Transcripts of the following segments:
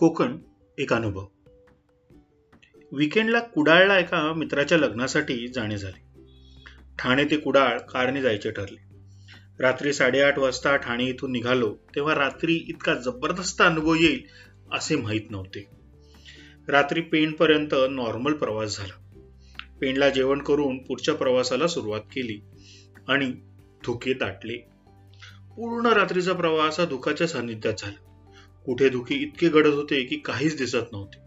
कोकण एक अनुभव. विकेंडला कुडाळला एका मित्राच्या लग्नासाठी जाणे झाले. ठाणे ते कुडाळ कारने जायचे ठरले. रात्री साडेआठ वाजता ठाणे इथून निघालो तेव्हा रात्री इतका जबरदस्त अनुभव येईल असे माहीत नव्हते. रात्री पेणपर्यंत नॉर्मल प्रवास झाला. पेणला जेवण करून पुढच्या प्रवासाला सुरुवात केली आणि धुके दाटले पूर्ण रात्रीचा प्रवास हा धुकाच्या सान्निध्यात झाला. कुठे धुके इतके गडद होते की काहीच दिसत नव्हते.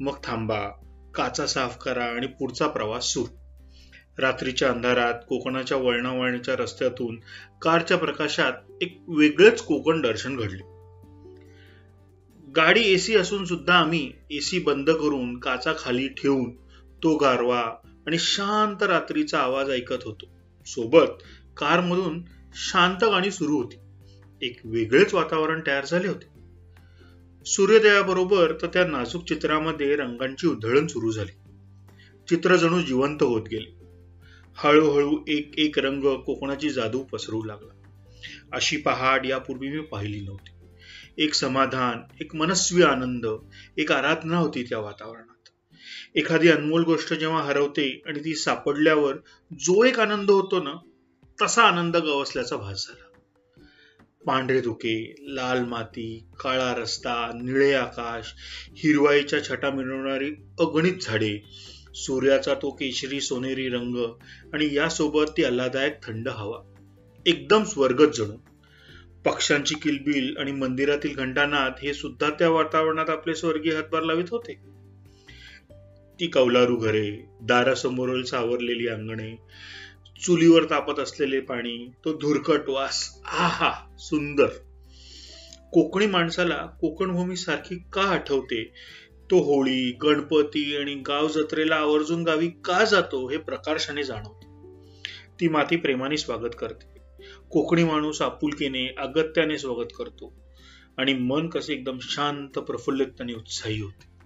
मग थांबा काचा साफ करा आणि पुढचा प्रवास सुरू. रात्रीच्या अंधारात कोकणाच्या वळणावळणीच्या रस्त्यातून कारच्या प्रकाशात एक वेगळंच कोकण दर्शन घडले. गाडी एसी असून सुद्धा आम्ही एसी बंद करून काचा खाली ठेवून तो गारवा आणि शांत रात्रीचा आवाज ऐकत होतो. सोबत कारमधून शांत गाणी सुरू होती. एक वेगळेच वातावरण तयार झाले होते. सूर्योदयाबरोबर तर त्या नाजूक चित्रामध्ये रंगांची उधळण सुरू झाली. चित्र जणू जिवंत होत गेले. हळूहळू एक एक रंग कोकणाची जादू पसरू लागला. अशी पहाड यापूर्वी मी पाहिली नव्हती. एक समाधान एक मनस्वी आनंद एक आराधना होती त्या वातावरणात. एखादी अनमोल गोष्ट जेव्हा हरवते आणि ती सापडल्यावर जो एक आनंद होतो ना तसा आनंद गवसल्याचा भास झाला. पांढरे धुके लाल माती काळा रस्ता निळे आकाश हिरवाईच्या छटा मिळवणारी अगणित झाडे सूर्याचा तो केशरी सोनेरी रंग आणि यासोबत ती आल्हादायक थंड हवा. एकदम स्वर्गच जणू. पक्ष्यांची किलबिल आणि मंदिरातील घंटानाथ हे सुद्धा त्या वातावरणात आपले स्वर्गीय हातभार लावित होते. ती कौलारू घरे दारासमोरील सावरलेली अंगणे चुलीवर तापत असलेले पाणी तो धुरकट वास आहा सुंदर. कोकणी माणसाला कोकण भूमी सारखी का आठवते? तो होळी गणपती आणि गाव जत्रेला आवर्जून गावी का जातो हे प्रकाशाने जाणवते. ती माती प्रेमाने स्वागत करते. कोकणी माणूस आपुलकीने अगत्याने स्वागत करतो आणि मन कसे एकदम शांत प्रफुल्लित आणि उत्साही होते.